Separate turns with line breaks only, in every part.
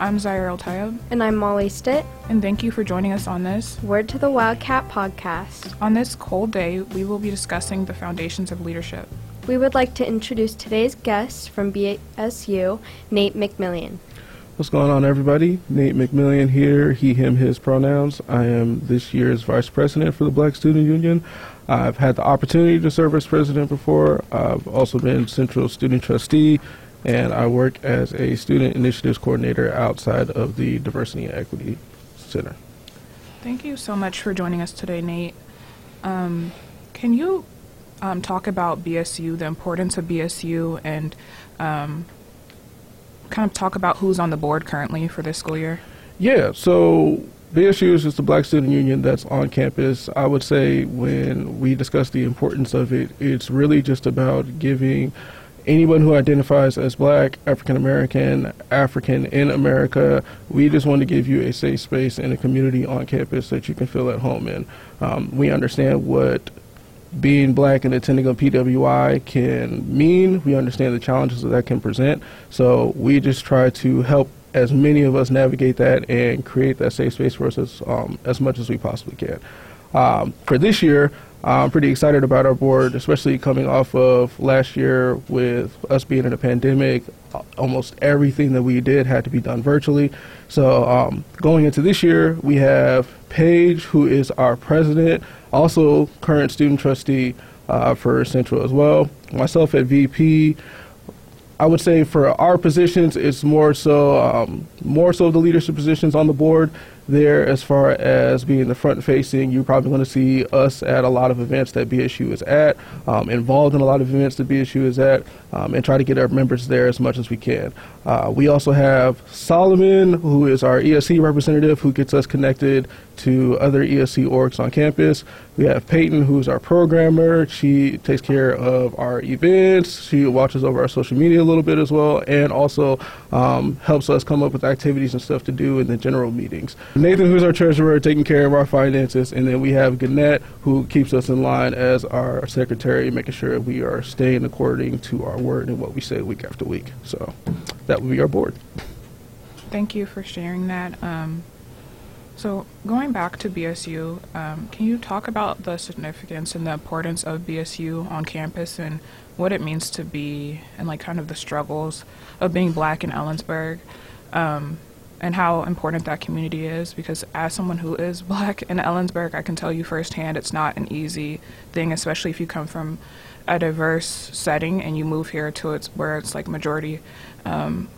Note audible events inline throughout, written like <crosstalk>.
I'm Zaire El Tayeb.
And I'm Molly Stitt.
And thank you for joining us on this
Word to the Wildcat podcast.
On this cold day, we will be discussing the foundations of leadership.
We would like to introduce today's guest from BSU, Nate McMillian.
What's going on, everybody? Nate McMillian here, he, him, his pronouns. I am this year's vice president for the Black Student Union. I've had the opportunity to serve as president before. I've also been central student trustee, and I work as a student initiatives coordinator outside of the Diversity and Equity Center.
Thank you so much for joining us today, Nate. Um, can you um, talk about BSU, the importance of BSU, and um, kind of talk about who's on the board currently for this school year?
Yeah, so BSU is just the Black Student Union that's on campus. I would say when we discuss the importance of it, it's really just about giving anyone who identifies as black, African American, African in America, we just want to give you a safe space and a community on campus that you can feel at home in. Um, we understand what being black and attending a PWI can mean. We understand the challenges that that can present. So we just try to help as many of us navigate that and create that safe space for us as, um, as much as we possibly can. Um, for this year, I'm pretty excited about our board, especially coming off of last year with us being in a pandemic. Almost everything that we did had to be done virtually. So um, going into this year, we have Paige, who is our president, also current student trustee uh, for Central as well. Myself at VP. I would say for our positions, it's more so um, more so the leadership positions on the board there as far as being the front facing. You're probably going to see us at a lot of events that BSU is at, um, involved in a lot of events that BSU is at, um, and try to get our members there as much as we can. Uh, we also have Solomon, who is our ESC representative, who gets us connected to other ESC orgs on campus. We have Peyton, who's our programmer. She takes care of our events. She watches over our social media a little bit as well, and also um, helps us come up with activities and stuff to do in the general meetings. Nathan, who's our treasurer, taking care of our finances, and then we have Gannett, who keeps us in line as our secretary, making sure we are staying according to our word and what we say week after week. So that would be our board.
Thank you for sharing that. Um, so, going back to BSU, um, can you talk about the significance and the importance of BSU on campus and what it means to be, and like kind of the struggles of being black in Ellensburg, um, and how important that community is? Because as someone who is <laughs> black in Ellensburg, I can tell you firsthand it's not an easy thing, especially if you come from a diverse setting and you move here to it's where it's like majority um,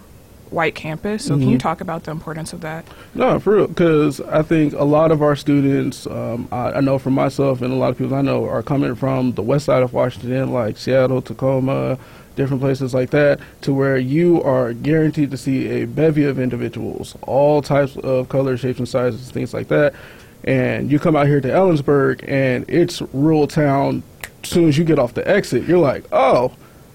white campus. So, mm-hmm. can you mm-hmm. talk about the importance of that?
No, for real, because I think a lot of our students, um, I, I, know for myself and a lot of people I know, are coming from the west side of Washington, like Seattle, Tacoma, different places like that, to where you are guaranteed to see a bevy of individuals, all types of colors, shapes, and sizes, things like that. And you come out here to Ellensburg, and it's rural town. As soon as you get off the exit, you're like, oh,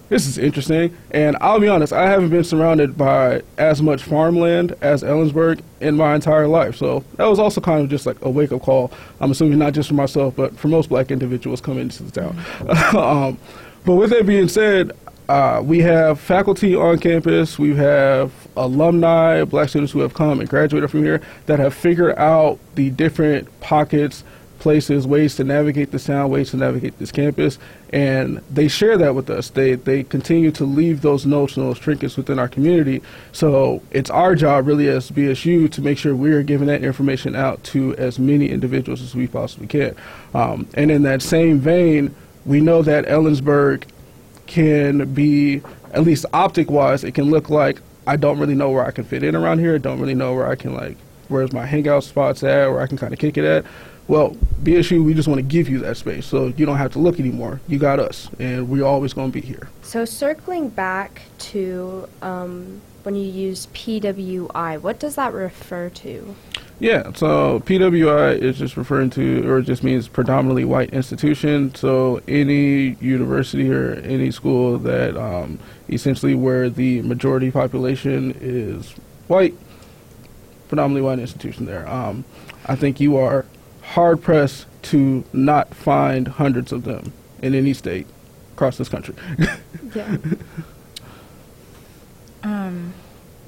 this is interesting. And I'll be honest, I haven't been surrounded by as much farmland as Ellensburg in my entire life. So that was also kind of just like a wake up call. I'm assuming not just for myself, but for most black individuals coming into the town. <laughs> Um, but with that being said, uh, we have faculty on campus, we have alumni, black students who have come and graduated from here that have figured out the different pockets places, ways to navigate the sound, ways to navigate this campus, and they share that with us. They they continue to leave those notes and those trinkets within our community. So it's our job, really, as BSU, to make sure we are giving that information out to as many individuals as we possibly can. Um, and in that same vein, we know that Ellensburg can be, at least optic-wise, it can look like I don't really know where I can fit in around here. I don't really know where I can like where's my hangout spots at, where I can kind of kick it at. Well, BSU, we just want to give you that space so you don't have to look anymore. You got us, and we're always going to be here.
So, circling back to um, when you use PWI, what does that refer to?
Yeah, so PWI is just referring to, or just means predominantly white institution. So, any university or any school that um, essentially where the majority population is white, predominantly white institution there. Um, I think you are hard pressed to not find hundreds of them in any state across this country. <laughs>
yeah. Um,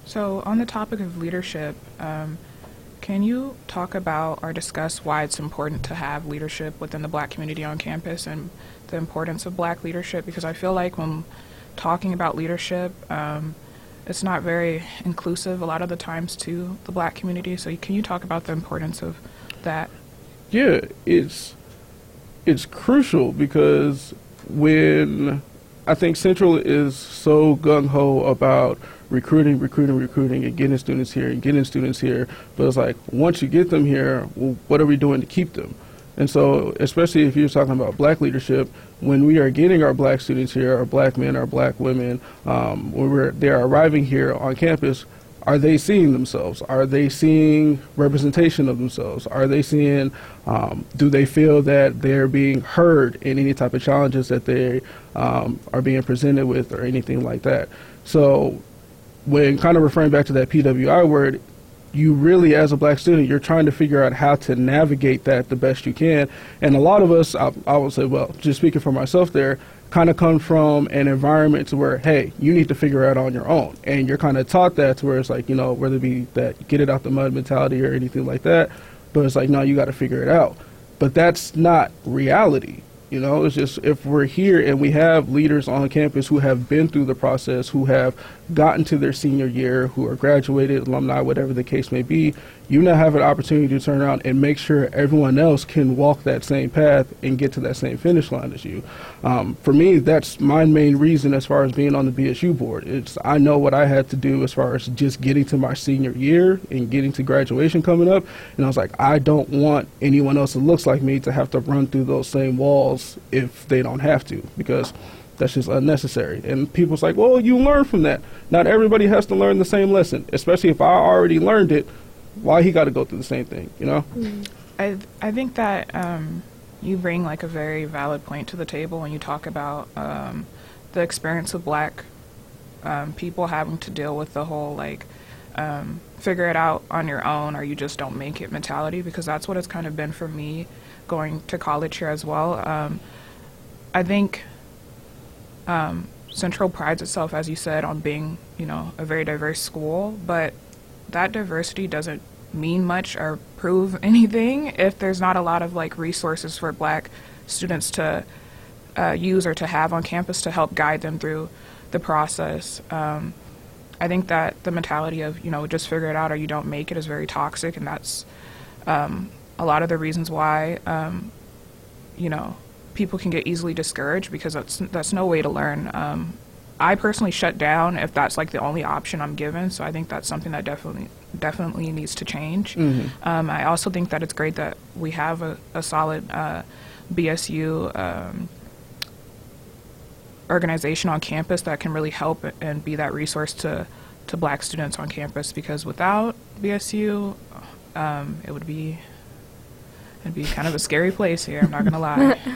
So, on the topic of leadership, um, can you talk about or discuss why it's important to have leadership within the black community on campus and the importance of black leadership? Because I feel like when talking about leadership, um, it's not very inclusive a lot of the times to the black community. So, can you talk about the importance of that?
Yeah, it's it's crucial because when I think Central is so gung ho about recruiting, recruiting, recruiting, and getting students here and getting students here, but it's like once you get them here, well, what are we doing to keep them? And so, especially if you're talking about black leadership, when we are getting our black students here, our black men, our black women, um, when we're they're arriving here on campus, are they seeing themselves? Are they seeing representation of themselves? Are they seeing, um, do they feel that they're being heard in any type of challenges that they um, are being presented with or anything like that? So, when kind of referring back to that PWI word, you really, as a black student, you're trying to figure out how to navigate that the best you can. And a lot of us, I, I would say, well, just speaking for myself there, kind of come from an environment to where, hey, you need to figure out on your own. And you're kind of taught that to where it's like, you know, whether it be that get it out the mud mentality or anything like that. But it's like, no, you got to figure it out. But that's not reality. You know, it's just if we're here and we have leaders on campus who have been through the process, who have gotten to their senior year, who are graduated, alumni, whatever the case may be, you now have an opportunity to turn around and make sure everyone else can walk that same path and get to that same finish line as you. Um, for me, that's my main reason as far as being on the BSU board. It's I know what I had to do as far as just getting to my senior year and getting to graduation coming up, and I was like, I don't want anyone else that looks like me to have to run through those same walls if they don't have to, because that's just unnecessary. And people's like, well, you learn from that. Not everybody has to learn the same lesson, especially if I already learned it. Why he got to go through the same thing, you know?
I I think that um, you bring like a very valid point to the table when you talk about um, the experience of Black um, people having to deal with the whole like um, figure it out on your own or you just don't make it mentality because that's what it's kind of been for me going to college here as well. Um, I think um, Central prides itself, as you said, on being you know a very diverse school, but that diversity doesn't mean much or prove <laughs> anything if there's not a lot of like resources for black students to uh, use or to have on campus to help guide them through the process. Um, I think that the mentality of you know just figure it out or you don't make it is very toxic, and that's um, a lot of the reasons why um, you know people can get easily discouraged because that's that's no way to learn. Um, I personally shut down if that's like the only option I'm given. So I think that's something that definitely definitely needs to change. Um, I also think that it's great that we have a, a solid uh, BSU um, organization on campus that can really help and be that resource to to Black students on campus. Because without BSU, um, it would be it'd be kind of a scary place here. I'm not gonna lie. <laughs>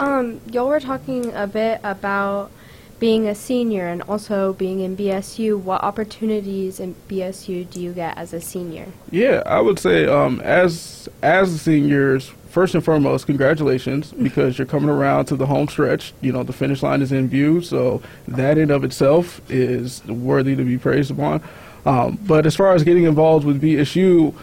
Um, y'all were talking a bit about being a senior and also being in BSU. What opportunities in BSU do you get as a senior?
Yeah, I would say um, as as seniors, first and foremost, congratulations <laughs> because you're coming around to the home stretch. You know, the finish line is in view, so that in of itself is worthy to be praised upon. Um, but as far as getting involved with BSU,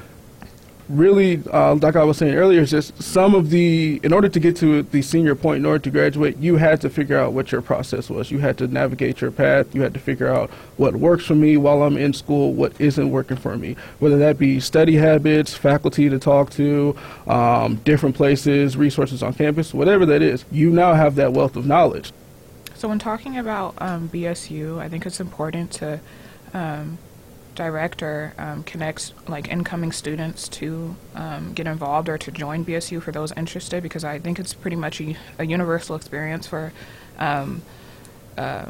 really, uh, like I was saying earlier, is just some of the, in order to get to the senior point, in order to graduate, you had to figure out what your process was. You had to navigate your path. You had to figure out what works for me while I'm in school, what isn't working for me. Whether that be study habits, faculty to talk to, um, different places, resources on campus, whatever that is, you now have that wealth of knowledge.
So when talking about um, BSU, I think it's important to um, direct or um, connect like incoming students to um, get involved or to join BSU for those interested because I think it's pretty much a, a universal experience for um, uh,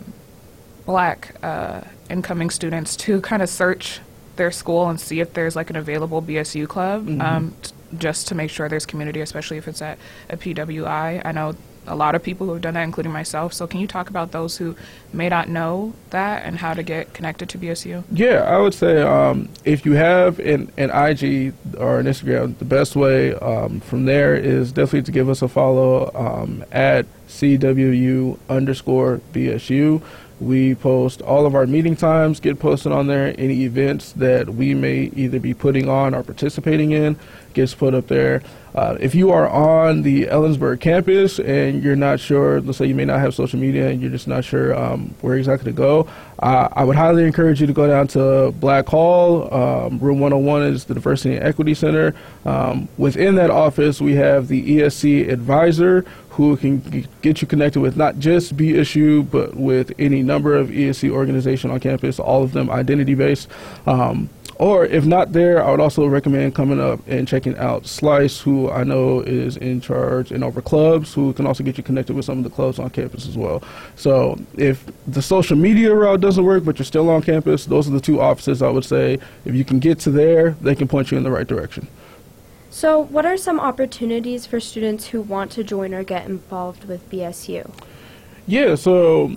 black uh, incoming students to <laughs> kind of search their school and see if there's like an available BSU club um, t- just to make sure there's community, especially if it's at a PWI. I know a lot of people who have done that, including myself. So, can you talk about those who may not know that and how to get connected to BSU?
Yeah, I would say um, if you have an, an IG or an Instagram, the best way um, from there is definitely to give us a follow um, at CWU underscore BSU. We post all of our meeting times, get posted on there. Any events that we may either be putting on or participating in gets put up there. Uh, if you are on the Ellensburg campus and you're not sure, let's say you may not have social media and you're just not sure um, where exactly to go, uh, I would highly encourage you to go down to Black Hall. Um, room 101 is the Diversity and Equity Center. Um, within that office, we have the ESC advisor who can g- get you connected with not just BSU, but with any number of ESC organization on campus, all of them identity based. Um, or if not there, I would also recommend coming up and checking out Slice, who I know is in charge and over clubs, who can also get you connected with some of the clubs on campus as well. So if the social media route doesn't work, but you're still on campus, those are the two offices I would say. If you can get to there, they can point you in the right direction.
So, what are some opportunities for students who want to join or get involved with BSU?
Yeah, so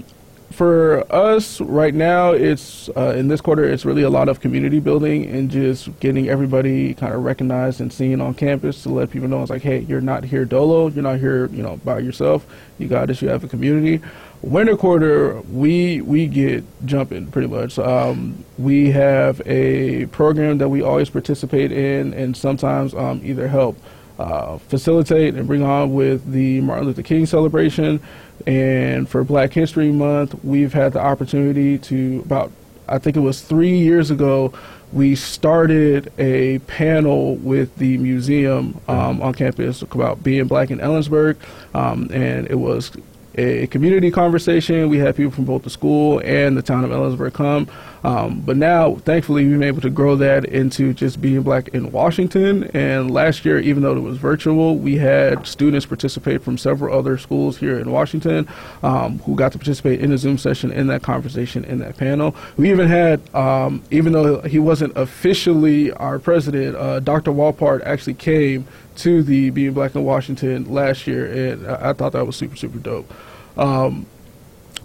for us right now, it's uh, in this quarter, it's really a lot of community building and just getting everybody kind of recognized and seen on campus to let people know it's like, hey, you're not here dolo, you're not here, you know, by yourself. You got this, you have a community. Winter quarter, we we get jumping pretty much. Um, we have a program that we always participate in, and sometimes um, either help uh, facilitate and bring on with the Martin Luther King celebration. And for Black History Month, we've had the opportunity to, about, I think it was three years ago, we started a panel with the museum um, on campus about being black in Ellensburg. Um, and it was a community conversation. We had people from both the school and the town of Ellensburg come. Um, but now, thankfully, we've been able to grow that into just being black in Washington. And last year, even though it was virtual, we had students participate from several other schools here in Washington um, who got to participate in the Zoom session, in that conversation, in that panel. We even had, um, even though he wasn't officially our president, uh, Dr. Wohlpart actually came to the Being Black in Washington last year, and I, I thought that was super, super dope. Um,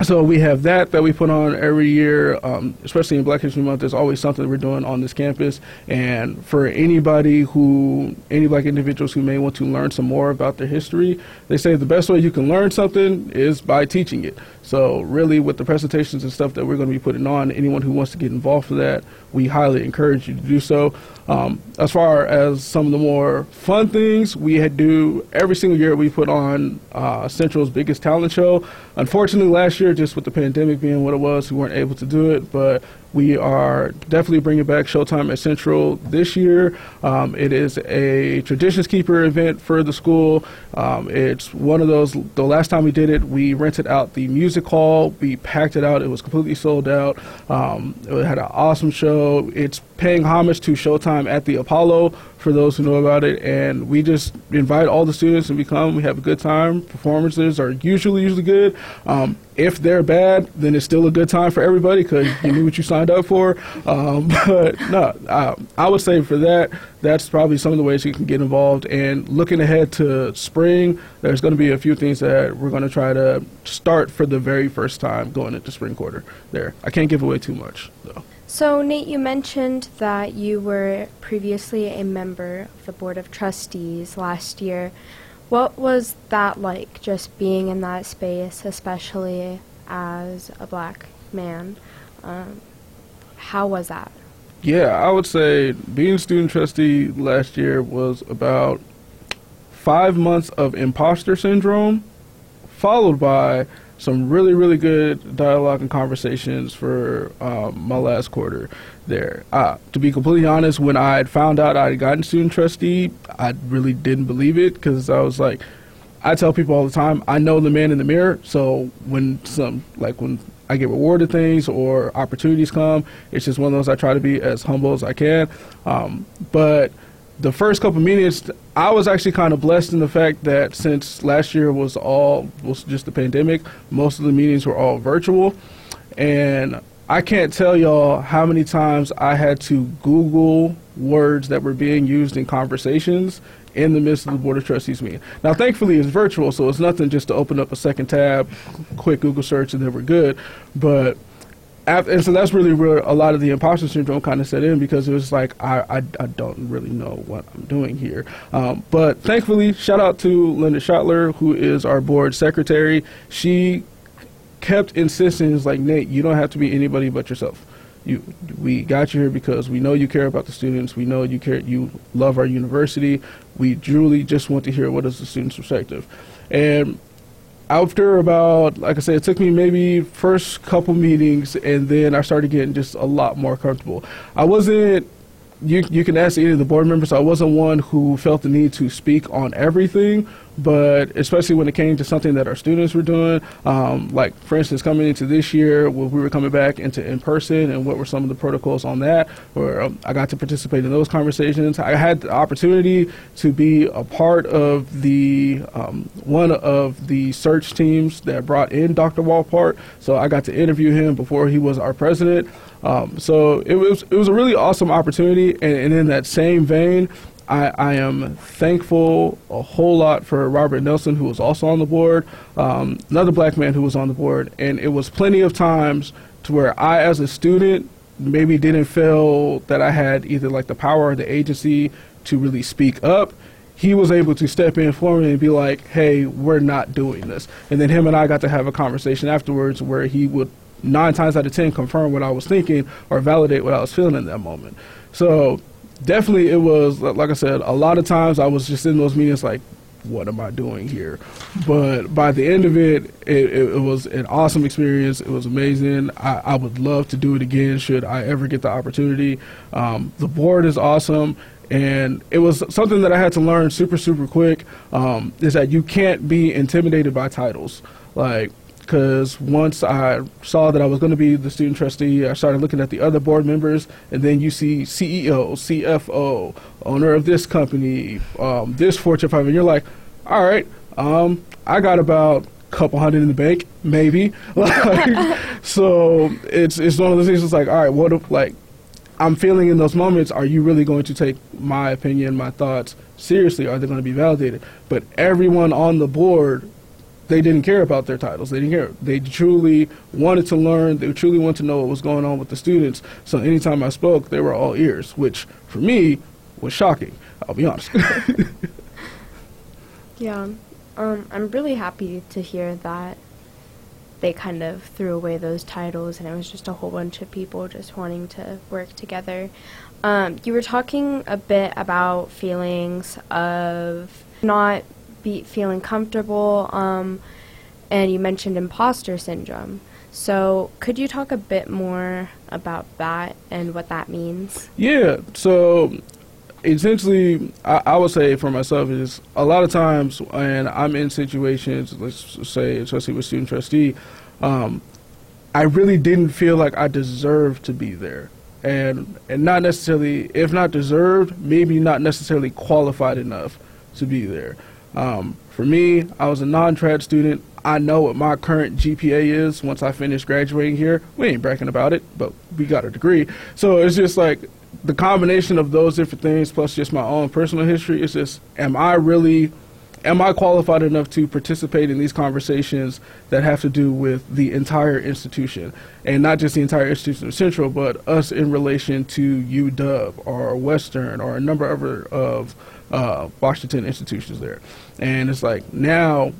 so we have that that we put on every year, um, especially in Black History Month. There's always something we're doing on this campus, and for anybody who, any black individuals who may want to learn some more about their history, they say the best way you can learn something is by teaching it. So really, with the presentations and stuff that we're going to be putting on, anyone who wants to get involved for that, we highly encourage you to do so. Um, as far as some of the more fun things, we had do every single year we put on uh, Central's biggest talent show. Unfortunately, last year, just with the pandemic being what it was, we weren't able to do it. But we are definitely bringing back Showtime at Central this year. Um, it is a Traditions Keeper event for the school. Um, it's one of those, the last time we did it, we rented out the music hall, we packed it out, it was completely sold out. Um, it had an awesome show. It's paying homage to Showtime at the Apollo for those who know about it. And we just invite all the students and we come. We have a good time. Performances are usually usually good. Um, if they're bad, then it's still a good time for everybody because you knew what you signed up for. Um, <laughs> but no, I, I would say for that, that's probably some of the ways you can get involved. And looking ahead to spring, there's going to be a few things that we're going to try to start for the very first time going into spring quarter. There, I can't give away too much though.
So, Nate, you mentioned that you were previously a member of the Board of Trustees last year. What was that like, just being in that space, especially as a black man? Um, how was that?
Yeah, I would say being student trustee last year was about five months of imposter syndrome, followed by some really, really good dialogue and conversations for um, my last quarter there. Uh, to be completely honest, when I had found out I had gotten student trustee, I really didn't believe it because I was like, I tell people all the time, I know the man in the mirror. So when some, like when I get rewarded things or opportunities come, it's just one of those I try to be as humble as I can. Um, but the first couple meetings, I was actually kind of blessed in the fact that since last year was all was just the pandemic, most of the meetings were all virtual, and I can't tell y'all how many times I had to Google words that were being used in conversations in the midst of the Board of Trustees meeting. Now, thankfully, it's virtual, so it's nothing just to open up a second tab, quick Google search, and then we're good. But after, and so that's really where a lot of the imposter syndrome kind of set in because it was like I, I, I don't really know what I'm doing here. Um, but thankfully, shout out to Linda Schactler, who is our board secretary. She kept insisting, like Nate, you don't have to be anybody but yourself. You, we got you here because we know you care about the students. We know you care, you love our university. We truly just want to hear what is the student's perspective. And after about, like I said, it took me maybe first couple meetings, and then I started getting just a lot more comfortable. I wasn't you you can ask any of the board members. I wasn't one who felt the need to speak on everything, but especially when it came to something that our students were doing, um, like for instance, coming into this year, when we were coming back into in person, and what were some of the protocols on that, where um, I got to participate in those conversations. I had the opportunity to be a part of the um, one of the search teams that brought in Dr. Wohlpart, so I got to interview him before he was our president. Um, so it was it was a really awesome opportunity, and, and in that same vein, I, I, am thankful a whole lot for Robert Nelson, who was also on the board, um, another black man who was on the board, and it was plenty of times to where I, as a student, maybe didn't feel that I had either like the power or the agency to really speak up. He was able to step in for me and be like, "Hey, we're not doing this," and then him and I got to have a conversation afterwards where he would nine times out of ten confirm what I was thinking or validate what I was feeling in that moment. So definitely it was like I said, a lot of times I was just in those meetings like, what am I doing here? But by the end of it, it, it, it was an awesome experience. It was amazing. I, I, would love to do it again should I ever get the opportunity. Um, the board is awesome. And it was something that I had to learn super, super quick um, is that you can't be intimidated by titles. Like, because once I saw that I was going to be the student trustee, I started looking at the other board members, and then you see CEO, CFO, owner of this company, um, this Fortune 5, and you're like, all right, um, I got about a couple hundred in the bank, maybe. <laughs> like, <laughs> so it's it's one of those things. It's like, all right, what if like I'm feeling in those moments? Are you really going to take my opinion, my thoughts seriously? Are they going to be validated? But everyone on the board they didn't care about their titles. They didn't care. They truly wanted to learn. They truly wanted to know what was going on with the students. So anytime I spoke, they were all ears, which for me was shocking. I'll be honest. <laughs>
yeah, um, I'm really happy to hear that they kind of threw away those titles and it was just a whole bunch of people just wanting to work together. Um, you were talking a bit about feelings of not be feeling comfortable. Um, and you mentioned imposter syndrome. So, could you talk a bit more about that and what that means?
Yeah. So, essentially, I, I, would say for myself is a lot of times when I'm in situations, let's say, especially with student trustee, um, I really didn't feel like I deserved to be there. And, and not necessarily, if not deserved, maybe not necessarily qualified enough to be there. Um, for me, I was a non-trad student. I know what my current GPA is once I finish graduating here. We ain't bragging about it, but we got a degree. So it's just like the combination of those different things plus just my own personal history is just am I really am I qualified enough to participate in these conversations that have to do with the entire institution and not just the entire institution of Central, but us in relation to UW or Western or a number of of uh, Washington institutions there. And it's like now,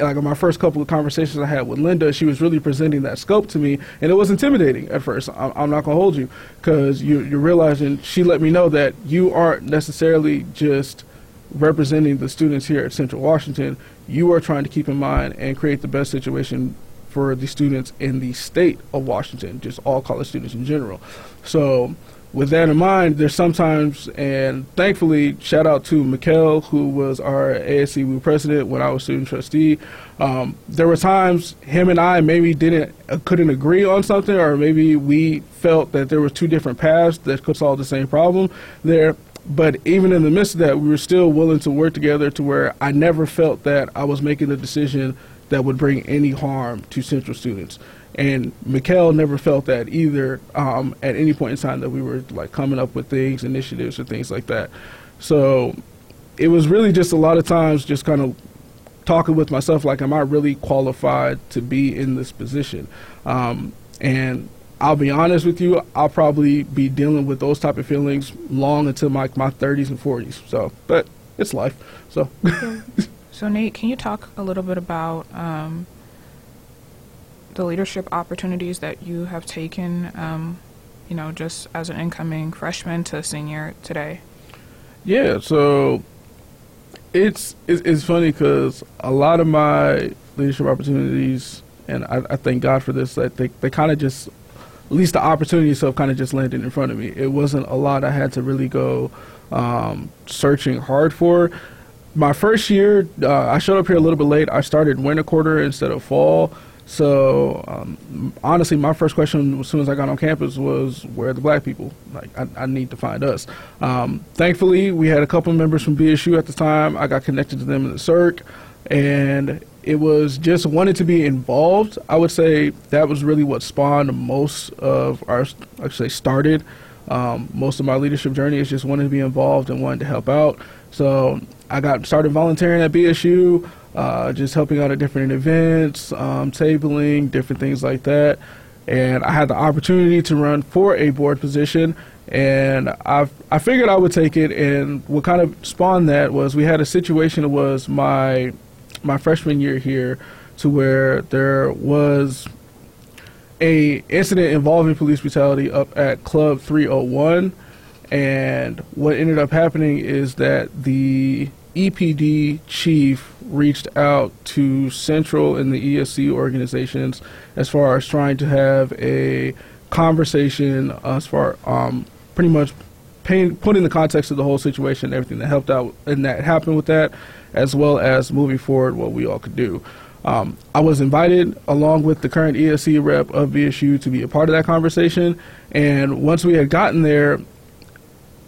like in my first couple of conversations I had with Linda, she was really presenting that scope to me, and it was intimidating at first. I'm, I'm not gonna hold you because you, you're realizing she let me know that you aren't necessarily just representing the students here at Central Washington. You are trying to keep in mind and create the best situation for the students in the state of Washington, just all college students in general. So with that in mind, there's sometimes, and thankfully, shout out to Mikkel, who was our ASCU president when I was student trustee. Um, there were times him and I maybe didn't uh, couldn't agree on something, or maybe we felt that there were two different paths that could solve the same problem there. But even in the midst of that, we were still willing to work together to where I never felt that I was making a decision that would bring any harm to Central students. And Mikkel never felt that either um, at any point in time that we were like coming up with things, initiatives, or things like that. So it was really just a lot of times just kind of talking with myself like, am I really qualified to be in this position? Um, and I'll be honest with you, I'll probably be dealing with those type of feelings long until my my 30s and 40s. So, but it's life. So.
so Nate, can you talk a little bit about um, the leadership opportunities that you have taken, um, you know, just as an incoming freshman to senior today?
Yeah, so it's it's, it's funny because a lot of my leadership opportunities, and I, I thank God for this, that they they kind of just at least the opportunity itself kind of just landed in front of me. It wasn't a lot I had to really go um, searching hard for. My first year, uh, I showed up here a little bit late. I started winter quarter instead of fall. So um, honestly, my first question as soon as I got on campus was, "Where are the black people? Like, I, I need to find us." Um, thankfully, we had a couple members from BSU at the time. I got connected to them in the SURC, and it was just wanting to be involved. I would say that was really what spawned most of our, actually started um, most of my leadership journey is just wanting to be involved and wanting to help out. So I got started volunteering at BSU uh, just helping out at different events, um, tabling, different things like that. And I had the opportunity to run for a board position, and I I figured I would take it. And what kind of spawned that was we had a situation that was my my freshman year here, to where there was a incident involving police brutality up at Club 301, and what ended up happening is that the EPD chief reached out to Central and the ESC organizations as far as trying to have a conversation as far um, pretty much putting the context of the whole situation, and everything that helped out and that happened with that, as well as moving forward what we all could do. Um, I was invited along with the current ESC rep of BSU to be a part of that conversation, and once we had gotten there,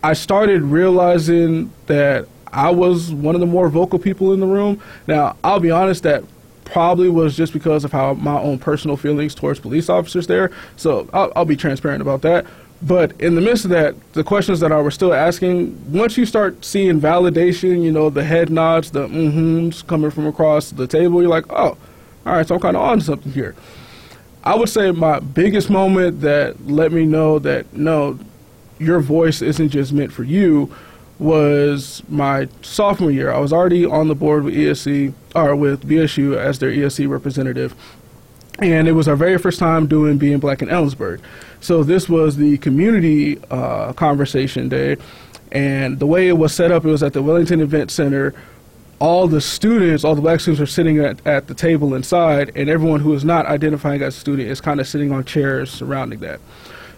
I started realizing that I was one of the more vocal people in the room. Now, I'll be honest that probably was just because of how my own personal feelings towards police officers there. So I'll, I'll, be transparent about that. But in the midst of that, the questions that I was still asking, once you start seeing validation, you know, the head nods, the mm-hms coming from across the table, you're like, oh, all right, so I'm kind of on something here. I would say my biggest moment that let me know that no, your voice isn't just meant for you was my sophomore year. I was already on the board with ESC or with BSU as their ESC representative, and it was our very first time doing being black in Ellensburg. So this was the community uh, conversation day, and the way it was set up, it was at the Wellington Event Center. All the students, all the black students, are sitting at, at the table inside, and everyone who is not identifying as a student is kind of sitting on chairs surrounding that.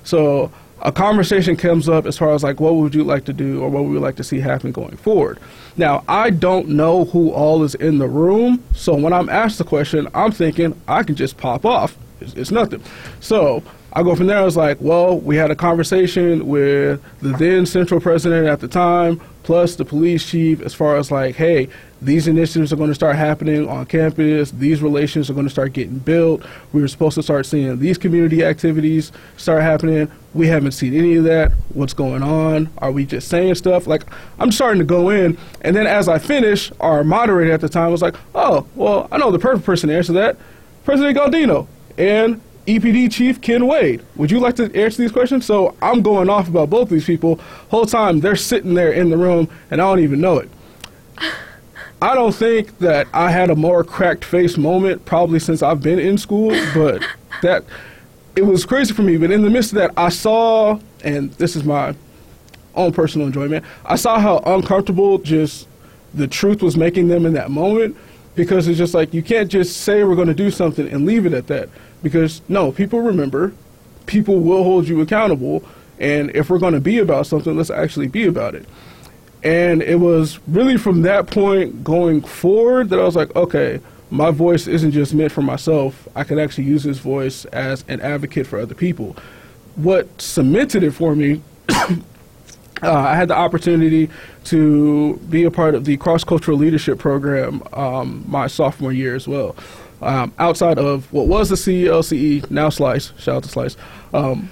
So a conversation comes up as far as like what would you like to do or what would you like to see happen going forward. Now, I don't know who all is in the room, so when I'm asked the question, I'm thinking I can just pop off. It's, it's nothing. So I go from there. I was like, well, we had a conversation with the then central president at the time, plus the police chief, as far as like, hey, these initiatives are going to start happening on campus. These relations are going to start getting built. We were supposed to start seeing these community activities start happening. We haven't seen any of that. What's going on? Are we just saying stuff? Like, I'm starting to go in. And then as I finish, our moderator at the time was like, oh, well, I know the perfect person to answer that President Gaudino. And EPD Chief Ken Wade. Would you like to answer these questions? So I'm going off about both these people. Whole time they're sitting there in the room and I don't even know it. I don't think that I had a more cracked face moment probably since I've been in school, but <laughs> that it was crazy for me. But in the midst of that, I saw, and this is my own personal enjoyment, I saw how uncomfortable just the truth was making them in that moment because it's just like you can't just say we're going to do something and leave it at that because no, people remember, people will hold you accountable, and if we're going to be about something, let's actually be about it. And it was really from that point going forward that I was like, okay, my voice isn't just meant for myself. I can actually use this voice as an advocate for other people. What cemented it for me, <coughs> uh, I had the opportunity to be a part of the cross cultural leadership program um, my sophomore year as well. Um, outside of what was the CLCE, now Slice, shout out to Slice. Um,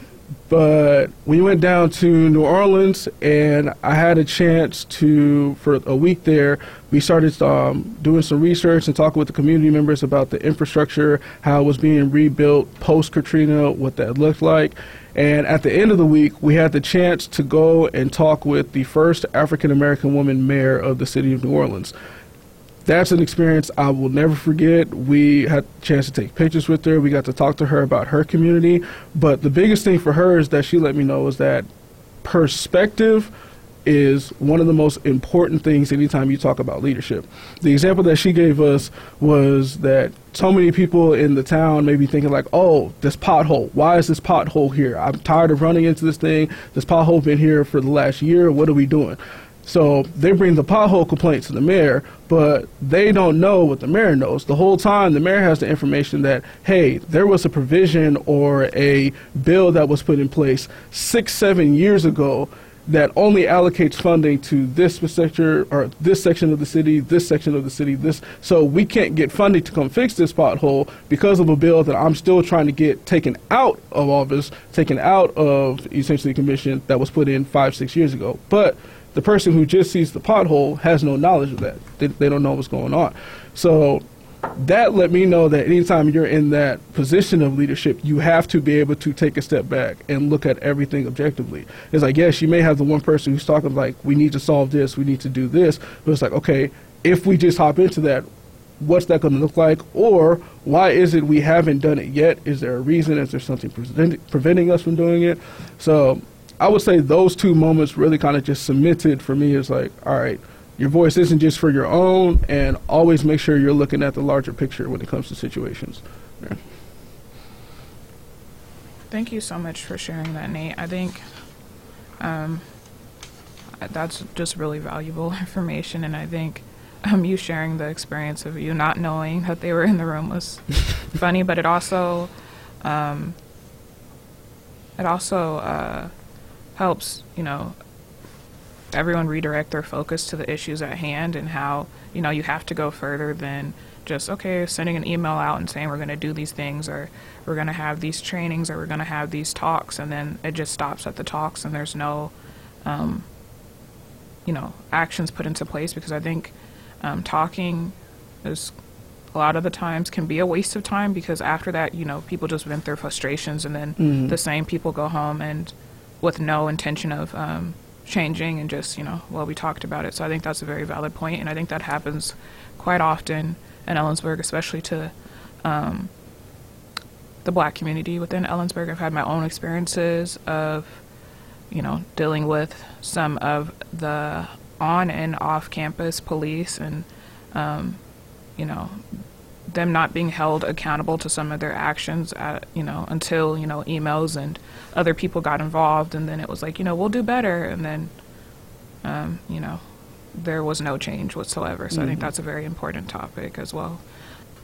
but we went down to New Orleans, and I had a chance to, for a week there, we started um, doing some research and talking with the community members about the infrastructure, how it was being rebuilt post Katrina, what that looked like. And at the end of the week, we had the chance to go and talk with the first African American woman mayor of the city of New Orleans that's an experience I will never forget. We had a chance to take pictures with her. We got to talk to her about her community. But the biggest thing for her is that she let me know is that perspective is one of the most important things anytime you talk about leadership. The example that she gave us was that so many people in the town may be thinking like, "Oh, this pothole. Why is this pothole here? I'm tired of running into this thing. This pothole been here for the last year. What are we doing?" So they bring the pothole complaint to the mayor, but they don't know what the mayor knows. The whole time, the mayor has the information that, hey, there was a provision or a bill that was put in place six, seven years ago that only allocates funding to this sector or this section of the city, this section of the city, this. So we can't get funding to come fix this pothole because of a bill that I'm still trying to get taken out of office, taken out of essentially commission that was put in five, six years ago. But the person who just sees the pothole has no knowledge of that. They, they don't know what's going on. So that let me know that anytime you're in that position of leadership, you have to be able to take a step back and look at everything objectively. It's like, yes, you may have the one person who's talking like, we need to solve this, we need to do this, but it's like, okay, if we just hop into that, what's that going to look like? Or why is it we haven't done it yet? Is there a reason? Is there something preventing us from doing it? So I would say those two moments really kind of just cemented for me It's like, all right, your voice isn't just for your own, and always make sure you're looking at the larger picture when it comes to situations. Yeah.
Thank you so much for sharing that, Nate. I think um, that's just really valuable <laughs> information, and I think um, you sharing the experience of you not knowing that they were in the room was <laughs> funny, but it also um, it also uh, helps, you know, everyone redirect their focus to the issues at hand and how, you know, you have to go further than just, okay, sending an email out and saying we're going to do these things or we're going to have these trainings or we're going to have these talks and then it just stops at the talks and there's no, um, you know, actions put into place because I think um, talking is a lot of the times can be a waste of time because after that, you know, people just vent their frustrations and then mm-hmm. the same people go home and with no intention of um, changing and just you know well we talked about it. So i think that's a very valid point and i think that happens quite often in ellensburg especially to um, the black community within ellensburg. I've had my own experiences of you know dealing with some of the on and off campus police and um, you know them not being held accountable to some of their actions at, you know until you know emails and other people got involved and then it was like you know we'll do better and then um, you know there was no change whatsoever so mm-hmm. i think mm-hmm. that's a very important topic as well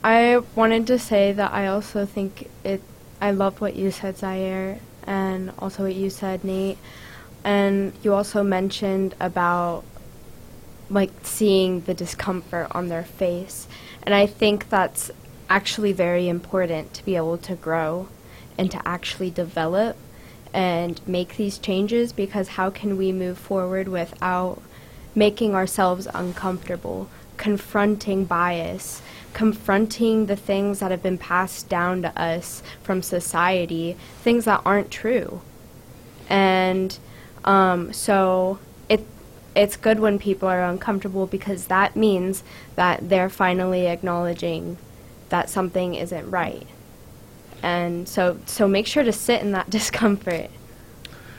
i wanted to say that i also think it i love what you said zaire and also what you said nate and you also mentioned about like seeing the discomfort on their face and I think that's actually very important to be able to grow and to actually develop and make these changes because how can we move forward without making ourselves uncomfortable, confronting bias, confronting the things that have been passed down to us from society, things that aren't true. And um, so it's good when people are uncomfortable because that means that they're finally acknowledging that something isn't right. And so so make sure to sit in that <laughs> discomfort.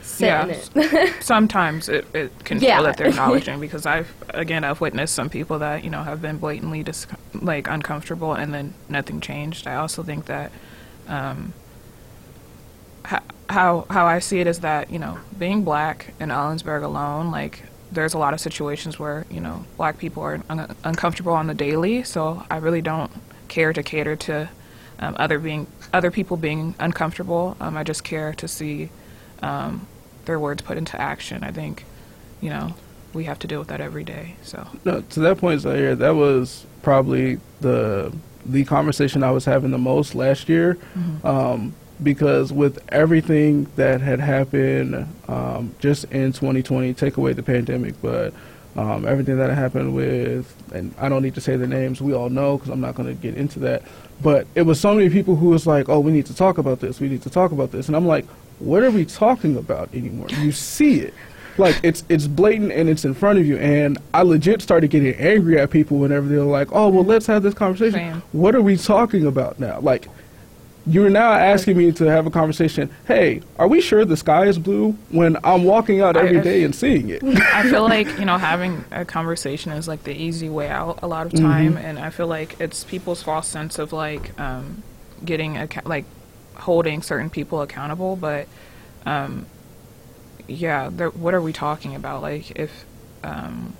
Sit yeah. in
it. <laughs> Sometimes it, it can yeah. feel that they're acknowledging <laughs> because I've again I've witnessed some people that, you know, have been blatantly dis- like uncomfortable and then nothing changed. I also think that um, how how I see it is that you know being black in Ellensburg alone, like there's a lot of situations where you know black people are un- uncomfortable on the daily so i really don't care to cater to um, other being other people being uncomfortable. Um, i just care to see um, their words put into action. I think you know we have to deal with that every day so.
No, to that point Zaire, that was probably the the conversation i was having the most last year. Mm-hmm. Because with everything that had happened um, just in 2020, take away the pandemic, but um, everything that happened with, and I don't need to say the names, we all know because I'm not going to get into that. But it was so many people who was like, oh, we need to talk about this, we need to talk about this. And I'm like, what are we talking about anymore? You see it. like it's it's blatant and it's in front of you. And I legit started getting angry at people whenever they're like, "Oh, well, let's have this conversation." What are we talking about now? Like, you're now asking me to have a conversation. Hey, are we sure the sky is blue when I'm walking out every
I-
day and seeing it?
I feel like you know having a conversation is like the easy way out a lot of time, and I feel like it's people's false sense of like um, getting acca- like holding certain people accountable. But um, yeah, there, what are we talking about? Like if um,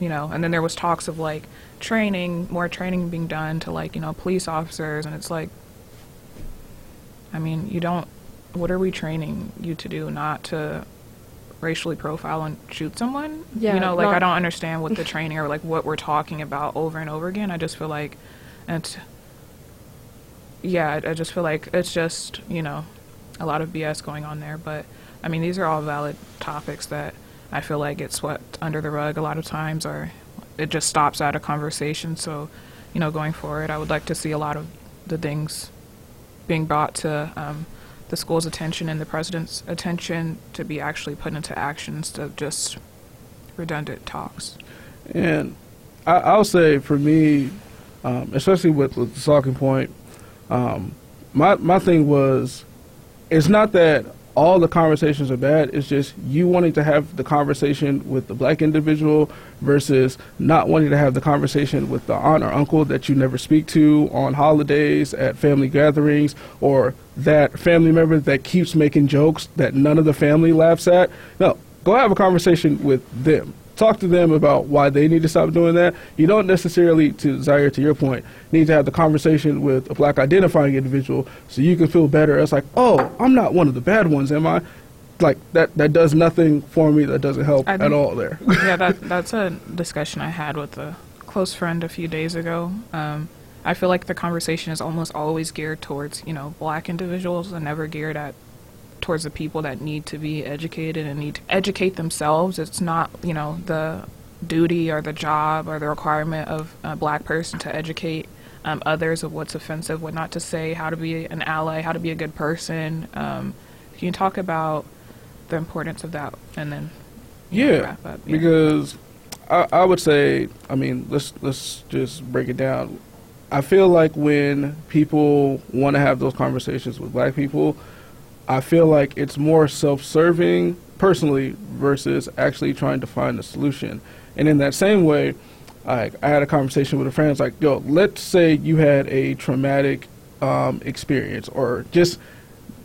you know, and then there was talks of like training, more training being done to like you know police officers, and it's like, I mean, you don't. What are we training you to do? Not to racially profile and shoot someone.
Yeah,
you know, like
not-
I don't understand what the <laughs> training or like what we're talking about over and over again. I just feel like it's yeah, I, I just feel like it's just you know a lot of BS going on there. But I mean, these are all valid topics that I feel like get swept under the rug a lot of times, or it just stops out of conversation. So you know, going forward, I would like to see a lot of the things being brought to um, the school's attention and the president's attention to be actually put into action instead of just redundant talks.
And I, I'll say for me, um, especially with, with the talking point, um, my my thing was, it's not that all the conversations are bad. It's just you wanting to have the conversation with the black individual versus not wanting to have the conversation with the aunt or uncle that you never speak to on holidays at family gatherings or that family member that keeps making jokes that none of the family laughs at. No, go have a conversation with them talk to them about why they need to stop doing that. You don't necessarily, to Zaire, to your point, need to have the conversation with a black identifying individual so you can feel better. It's like, oh, I'm not one of the bad ones, am I? Like that, that does nothing for me. That doesn't help at all. There.
yeah, that <laughs> that's a discussion I had with a close friend a few days ago. Um, I feel like the conversation is almost always geared towards you know black individuals and never geared at towards the people that need to be educated and need to educate themselves. It's not you know the duty or the job or the requirement of a black person to educate um, others of what's offensive, what not to say, how to be an ally, how to be a good person. Um, can you talk about the importance of that and then know,
Yeah,
wrap up? Yeah.
because I, I would say, I mean, let's let's just break it down. I feel like when people want to have those conversations with black people, I feel like it's more self-serving personally versus actually trying to find a solution. And in that same way, I, I had a conversation with a friend. It's like, yo, let's say you had a traumatic um, experience, or just,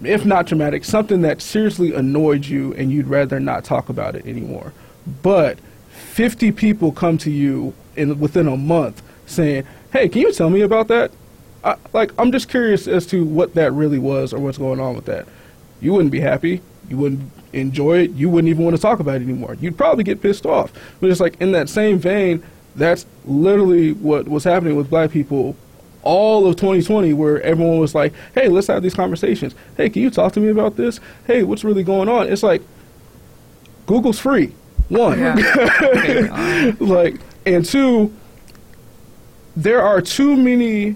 if not traumatic, something that seriously annoyed you, and you'd rather not talk about it anymore. But 50 people come to you in within a month saying, "Hey, can you tell me about that?" I, like, I'm just curious as to what that really was or what's going on with that. You wouldn't be happy. You wouldn't enjoy it. You wouldn't even want to talk about it anymore. You'd probably get pissed off. But it's like in that same vein, that's literally what was happening with black people all of 2020 where everyone was like, hey, let's have these conversations. Hey, can you talk to me about this? Hey, what's really going on? It's like, Google's free. One.
Yeah. <laughs> Um,
like, and two, there are too many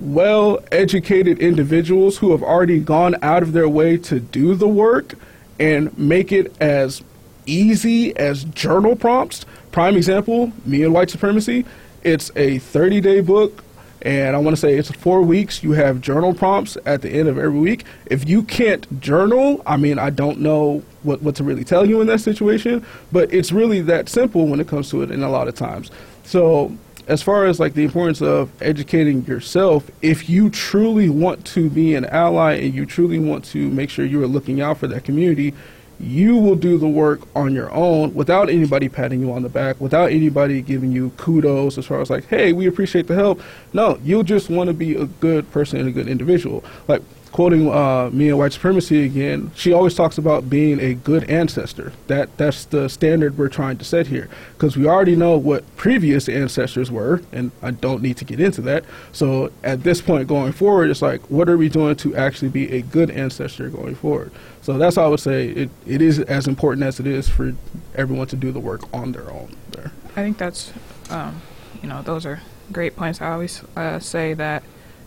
well educated individuals who have already gone out of their way to do the work and make it as easy as journal prompts. Prime example, Me and White Supremacy. It's a 30 day book, and I want to say it's four weeks. You have journal prompts at the end of every week. If you can't journal, I mean, I don't know what, what to really tell you in that situation, but it's really that simple when it comes to it in a lot of times. So, as far as like the importance of educating yourself, if you truly want to be an ally and you truly want to make sure you are looking out for that community, you will do the work on your own without anybody patting you on the back, without anybody giving you kudos as far as like, hey, we appreciate the help. No, you'll just want to be a good person and a good individual. Like quoting uh, me and white supremacy again, she always talks about being a good ancestor. That that's the standard we're trying to set here because we already know what previous ancestors were, and I don't need to get into that. So at this point going forward, it's like, what are we doing to actually be a good ancestor going forward? So that's how I would say it, it is as important as it is for everyone to do the work on their own. There.
I think that's, um, you know, those are great points. I always uh, say that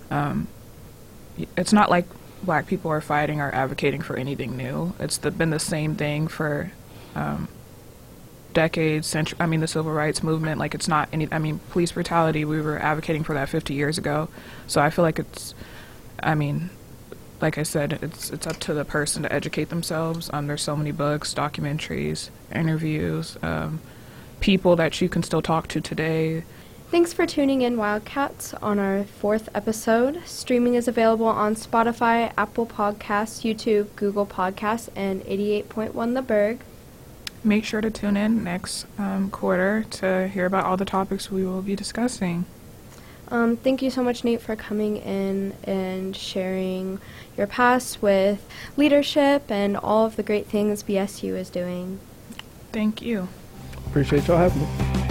um, it's not like black people are fighting or advocating for anything new. It's the, been the same thing for um, decades, century, I mean, the civil rights movement. Like, it's not any, I mean, police brutality, we were advocating for that 50 years ago. So I feel like it's, I mean, like I said, it's it's up to the person to educate themselves. Um, there's so many books, documentaries, interviews, um, people that you can still talk to today.
Thanks for tuning in, Wildcats, on our fourth episode. Streaming is available on Spotify, Apple Podcasts, YouTube, Google Podcasts, and 88.1 The Berg.
Make sure to tune in next um, quarter to hear about all the topics we will be discussing.
Um, thank you so much, Nate, for coming in and sharing your past with leadership and all of the great things BSU is doing.
Thank you.
Appreciate y'all having me.